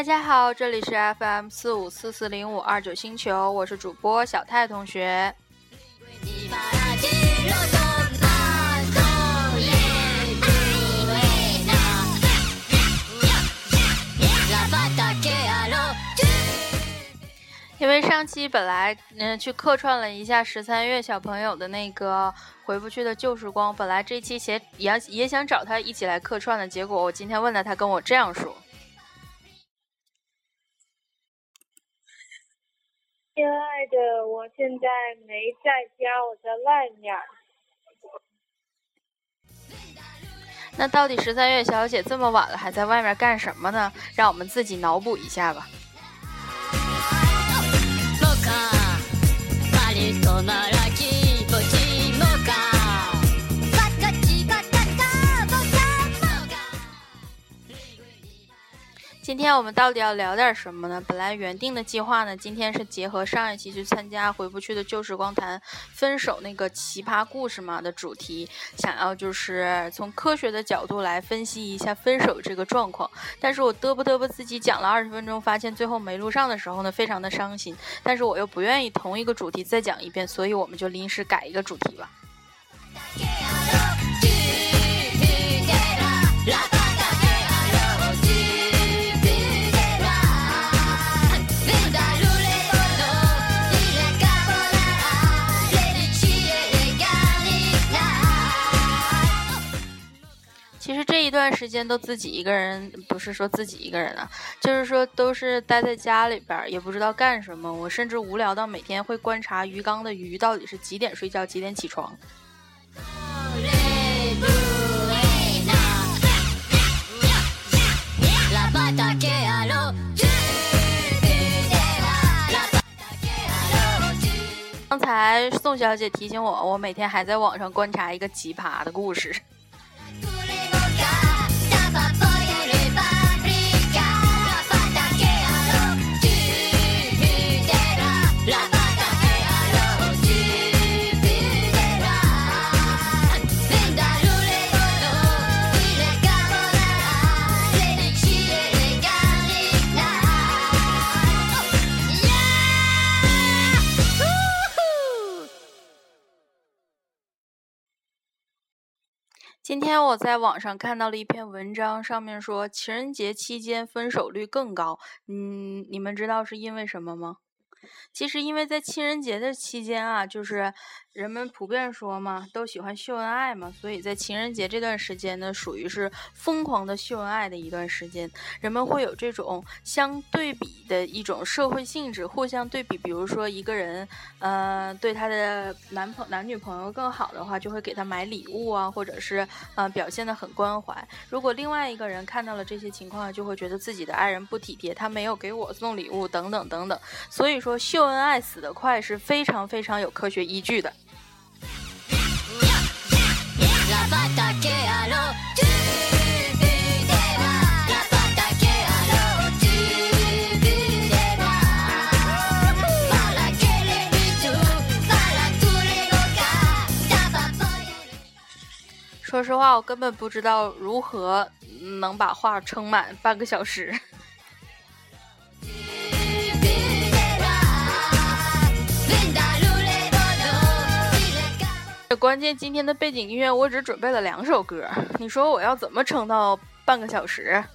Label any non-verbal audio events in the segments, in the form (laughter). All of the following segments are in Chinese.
大家好，这里是 FM 四五四四零五二九星球，我是主播小泰同学。因为上期本来嗯去客串了一下十三月小朋友的那个回不去的旧时光，本来这期也也也想找他一起来客串的，结果我今天问了，他跟我这样说：“亲爱的，我现在没在家，我在外面。”那到底十三月小姐这么晚了还在外面干什么呢？让我们自己脑补一下吧。天我们到底要聊点什么呢？本来原定的计划呢，今天是结合上一期去参加回不去的旧时光谈分手那个奇葩故事嘛的主题，想要就是从科学的角度来分析一下分手这个状况。但是我嘚啵嘚啵自己讲了二十分钟，发现最后没录上的时候呢，非常的伤心。但是我又不愿意同一个主题再讲一遍，所以我们就临时改一个主题吧。时间都自己一个人，不是说自己一个人啊，就是说都是待在家里边，也不知道干什么。我甚至无聊到每天会观察鱼缸的鱼到底是几点睡觉，几点起床。刚才宋小姐提醒我，我每天还在网上观察一个奇葩的故事。今天我在网上看到了一篇文章，上面说情人节期间分手率更高。嗯，你们知道是因为什么吗？其实因为在情人节的期间啊，就是。人们普遍说嘛，都喜欢秀恩爱嘛，所以在情人节这段时间呢，属于是疯狂的秀恩爱的一段时间。人们会有这种相对比的一种社会性质，互相对比。比如说一个人，呃，对他的男朋男女朋友更好的话，就会给他买礼物啊，或者是呃表现的很关怀。如果另外一个人看到了这些情况，就会觉得自己的爱人不体贴，他没有给我送礼物等等等等。所以说秀恩爱死得快是非常非常有科学依据的。说实话，我根本不知道如何能把话撑满半个小时。关键今天的背景音乐我只准备了两首歌，你说我要怎么撑到半个小时？(laughs)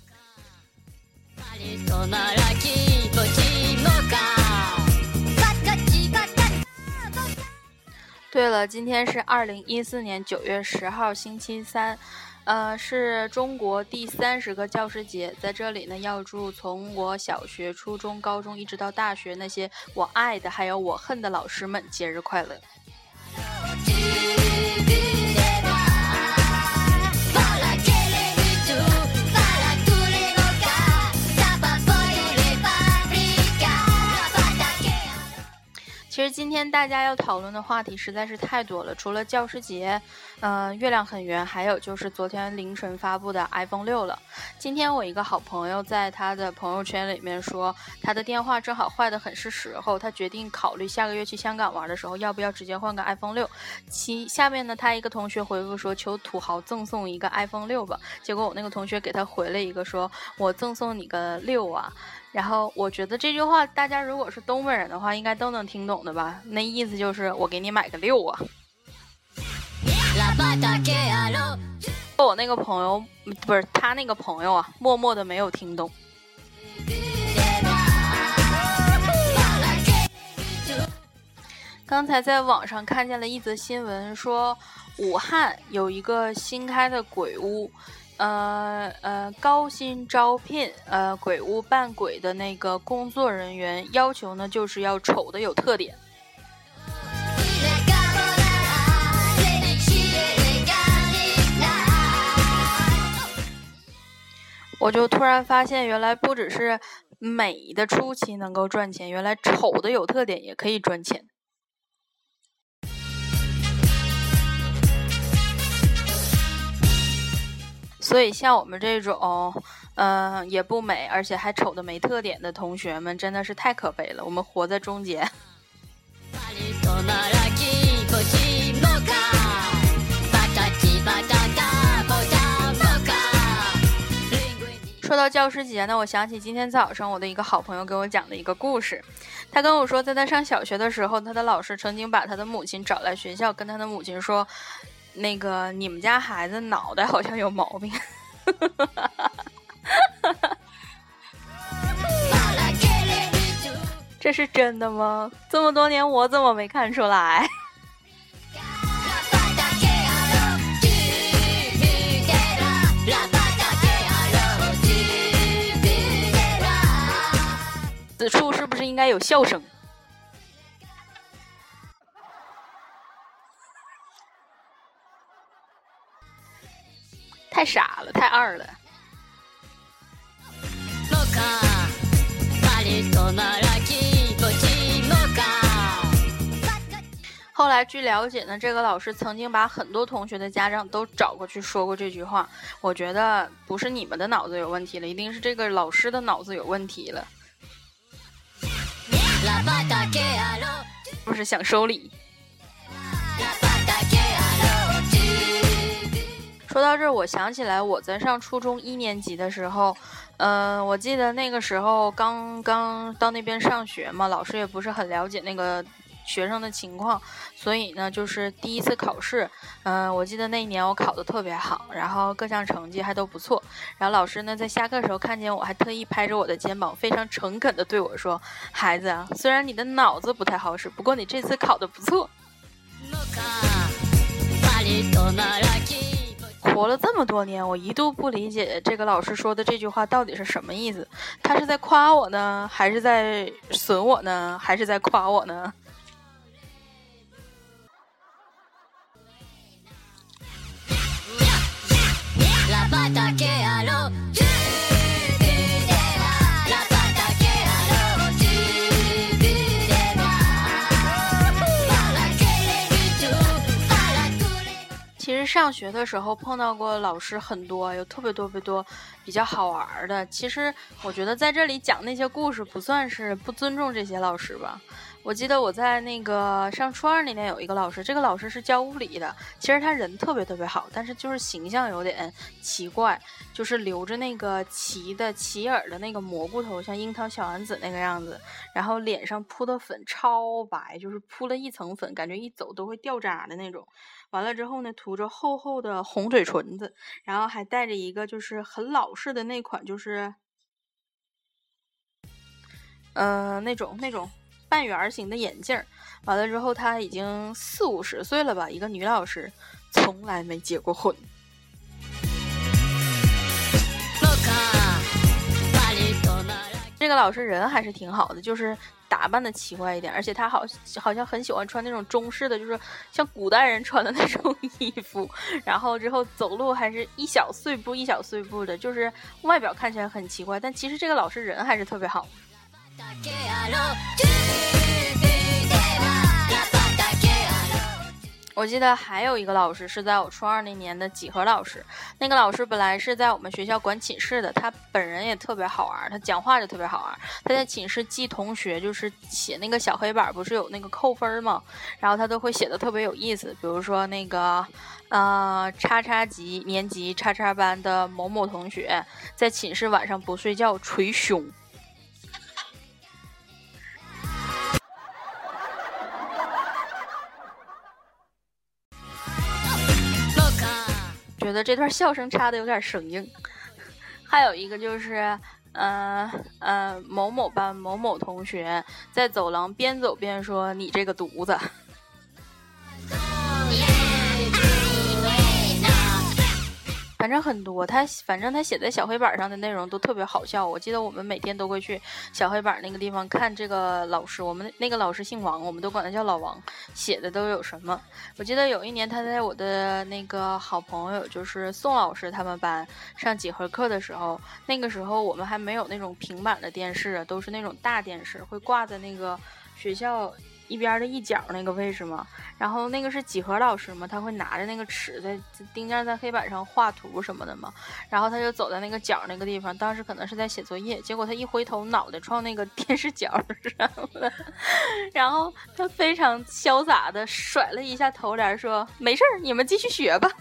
对了，今天是二零一四年九月十号，星期三，呃，是中国第三十个教师节，在这里呢，要祝从我小学、初中、高中一直到大学那些我爱的还有我恨的老师们节日快乐。Yeah. 今天大家要讨论的话题实在是太多了，除了教师节，嗯，月亮很圆，还有就是昨天凌晨发布的 iPhone 六了。今天我一个好朋友在他的朋友圈里面说，他的电话正好坏的很是时候，他决定考虑下个月去香港玩的时候，要不要直接换个 iPhone 六。其下面呢，他一个同学回复说，求土豪赠送一个 iPhone 六吧。结果我那个同学给他回了一个，说我赠送你个六啊。然后我觉得这句话，大家如果是东北人的话，应该都能听懂的吧？那意思就是我给你买个六啊。我那个朋友不是他那个朋友啊，默默的没有听懂。刚才在网上看见了一则新闻，说武汉有一个新开的鬼屋。呃呃，高薪招聘呃鬼屋扮鬼的那个工作人员，要求呢就是要丑的有特点。我就突然发现，原来不只是美的初期能够赚钱，原来丑的有特点也可以赚钱。所以，像我们这种，嗯，也不美，而且还丑的没特点的同学们，真的是太可悲了。我们活在中间。说到教师节呢，我想起今天早上我的一个好朋友给我讲的一个故事。他跟我说，在他上小学的时候，他的老师曾经把他的母亲找来学校，跟他的母亲说。那个，你们家孩子脑袋好像有毛病。(laughs) 这是真的吗？这么多年我怎么没看出来？此处是不是应该有笑声？太傻了，太二了。后来据了解呢，这个老师曾经把很多同学的家长都找过去说过这句话。我觉得不是你们的脑子有问题了，一定是这个老师的脑子有问题了。(laughs) 不是想收礼。说到这儿，我想起来我在上初中一年级的时候，嗯，我记得那个时候刚刚到那边上学嘛，老师也不是很了解那个学生的情况，所以呢，就是第一次考试，嗯，我记得那一年我考的特别好，然后各项成绩还都不错，然后老师呢在下课时候看见我还特意拍着我的肩膀，非常诚恳的对我说：“孩子啊，虽然你的脑子不太好使，不过你这次考的不错。”活了这么多年，我一度不理解这个老师说的这句话到底是什么意思。他是在夸我呢，还是在损我呢，还是在夸我呢？上学的时候碰到过老师很多，有特别特别多比较好玩的。其实我觉得在这里讲那些故事不算是不尊重这些老师吧。我记得我在那个上初二那年有一个老师，这个老师是教物理的。其实他人特别特别好，但是就是形象有点奇怪，就是留着那个齐的齐耳的那个蘑菇头，像樱桃小丸子那个样子。然后脸上铺的粉超白，就是铺了一层粉，感觉一走都会掉渣的那种。完了之后呢，涂着厚厚的红嘴唇子，然后还戴着一个就是很老式的那款，就是，呃，那种那种半圆形的眼镜。完了之后，他已经四五十岁了吧，一个女老师，从来没结过婚。这个老师人还是挺好的，就是。打扮的奇怪一点，而且他好好像很喜欢穿那种中式的，就是像古代人穿的那种衣服。然后之后走路还是一小碎步一小碎步的，就是外表看起来很奇怪，但其实这个老师人还是特别好。我记得还有一个老师是在我初二那年的几何老师，那个老师本来是在我们学校管寝室的，他本人也特别好玩，他讲话就特别好玩。他在寝室记同学，就是写那个小黑板，不是有那个扣分吗？然后他都会写的特别有意思，比如说那个，呃，叉叉级年级叉叉班的某某同学在寝室晚上不睡觉捶胸。觉得这段笑声插的有点生硬，还有一个就是，嗯嗯，某某班某某同学在走廊边走边说：“你这个犊子。”反正很多，他反正他写在小黑板上的内容都特别好笑。我记得我们每天都会去小黑板那个地方看这个老师，我们那个老师姓王，我们都管他叫老王。写的都有什么？我记得有一年他在我的那个好朋友，就是宋老师他们班上几何课的时候，那个时候我们还没有那种平板的电视，都是那种大电视，会挂在那个学校。一边的一角那个位置嘛，然后那个是几何老师嘛，他会拿着那个尺在钉钉在黑板上画图什么的嘛，然后他就走在那个角那个地方，当时可能是在写作业，结果他一回头，脑袋撞那个电视角上了，(laughs) 然后他非常潇洒的甩了一下头帘，说：“没事儿，你们继续学吧。”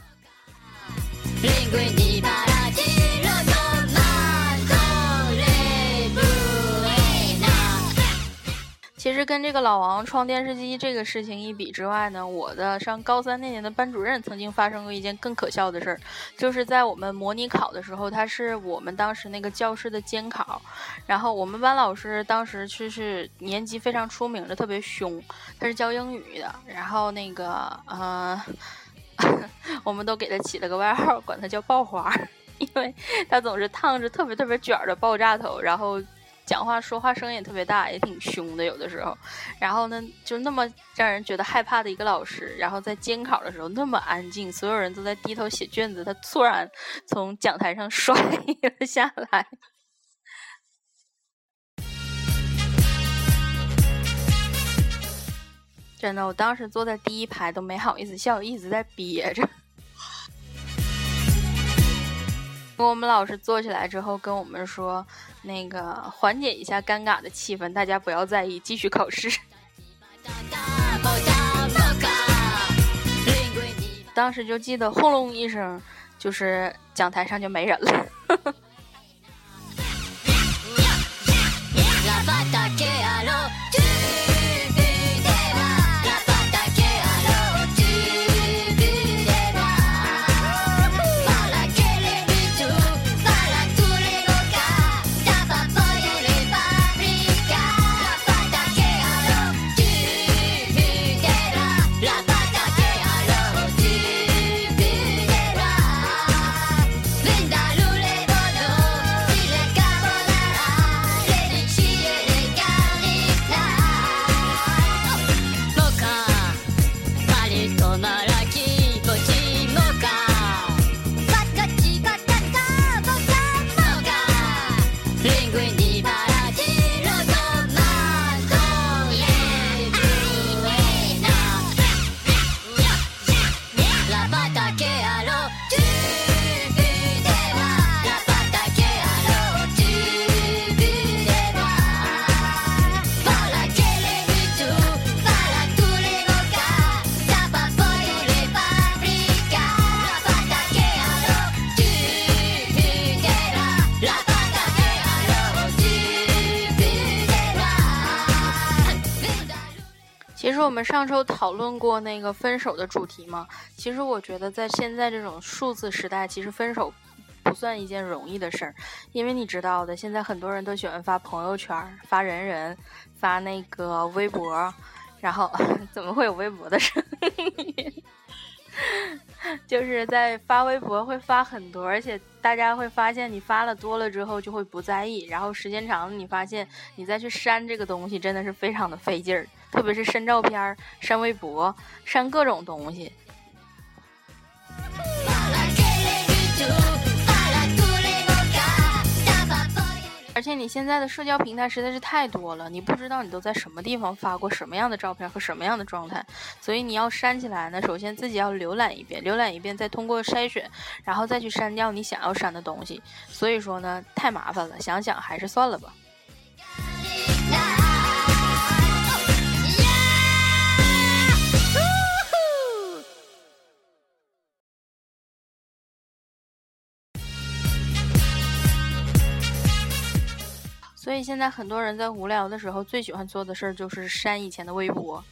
其实跟这个老王创电视机这个事情一比之外呢，我的上高三那年的班主任曾经发生过一件更可笑的事儿，就是在我们模拟考的时候，他是我们当时那个教室的监考，然后我们班老师当时就是年级非常出名的特别凶，他是教英语的，然后那个呃，(laughs) 我们都给他起了个外号，管他叫爆花，因为他总是烫着特别特别卷的爆炸头，然后。讲话说话声音也特别大，也挺凶的，有的时候。然后呢，就那么让人觉得害怕的一个老师，然后在监考的时候那么安静，所有人都在低头写卷子，他突然从讲台上摔了下来。(laughs) 真的，我当时坐在第一排都没好意思笑，一直在憋着。(laughs) 我们老师坐起来之后跟我们说，那个缓解一下尴尬的气氛，大家不要在意，继续考试。当时就记得轰隆一声，就是讲台上就没人了。上周讨论过那个分手的主题吗？其实我觉得在现在这种数字时代，其实分手不算一件容易的事儿，因为你知道的，现在很多人都喜欢发朋友圈、发人人、发那个微博，然后 (laughs) 怎么会有微博的声音？(laughs) 就是在发微博会发很多，而且大家会发现你发了多了之后就会不在意，然后时间长了你发现你再去删这个东西真的是非常的费劲儿，特别是删照片、删微博、删各种东西。且你现在的社交平台实在是太多了，你不知道你都在什么地方发过什么样的照片和什么样的状态，所以你要删起来呢，首先自己要浏览一遍，浏览一遍再通过筛选，然后再去删掉你想要删的东西。所以说呢，太麻烦了，想想还是算了吧。所以现在很多人在无聊的时候，最喜欢做的事儿就是删以前的微博。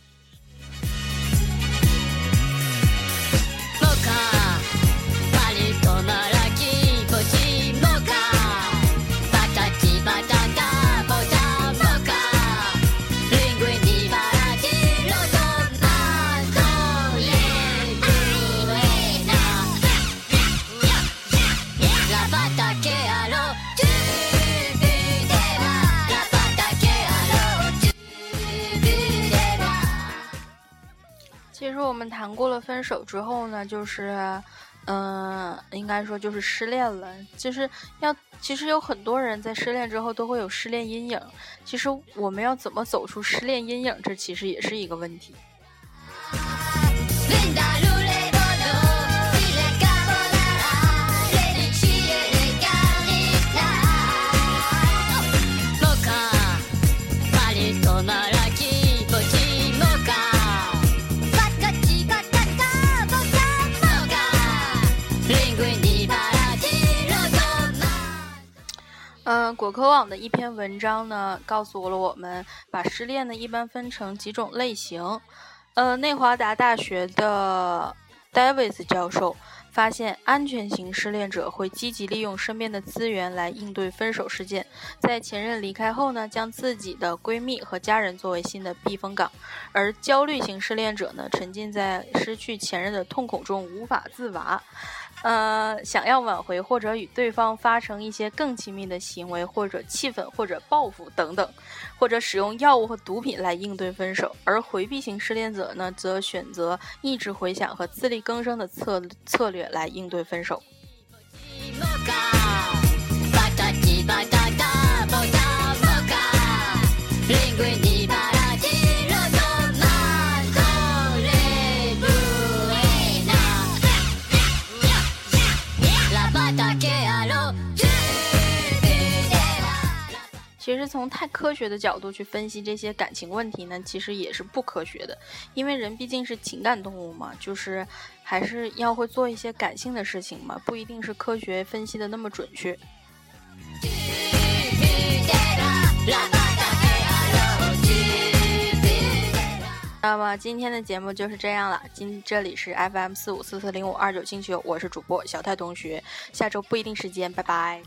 其实我们谈过了分手之后呢，就是，嗯，应该说就是失恋了。就是要，其实有很多人在失恋之后都会有失恋阴影。其实我们要怎么走出失恋阴影，这其实也是一个问题。果壳网的一篇文章呢，告诉了我们，把失恋呢一般分成几种类型。呃，内华达大学的 Davis 教授发现，安全型失恋者会积极利用身边的资源来应对分手事件，在前任离开后呢，将自己的闺蜜和家人作为新的避风港；而焦虑型失恋者呢，沉浸在失去前任的痛苦中无法自拔。呃，想要挽回或者与对方发生一些更亲密的行为，或者气愤或者报复等等，或者使用药物和毒品来应对分手。而回避型失恋者呢，则选择抑制回想和自力更生的策策略来应对分手。是从太科学的角度去分析这些感情问题呢，其实也是不科学的，因为人毕竟是情感动物嘛，就是还是要会做一些感性的事情嘛，不一定是科学分析的那么准确。那么今天的节目就是这样了，今这里是 FM 四五四四零五二九星球，我是主播小泰同学，下周不一定时间，拜拜。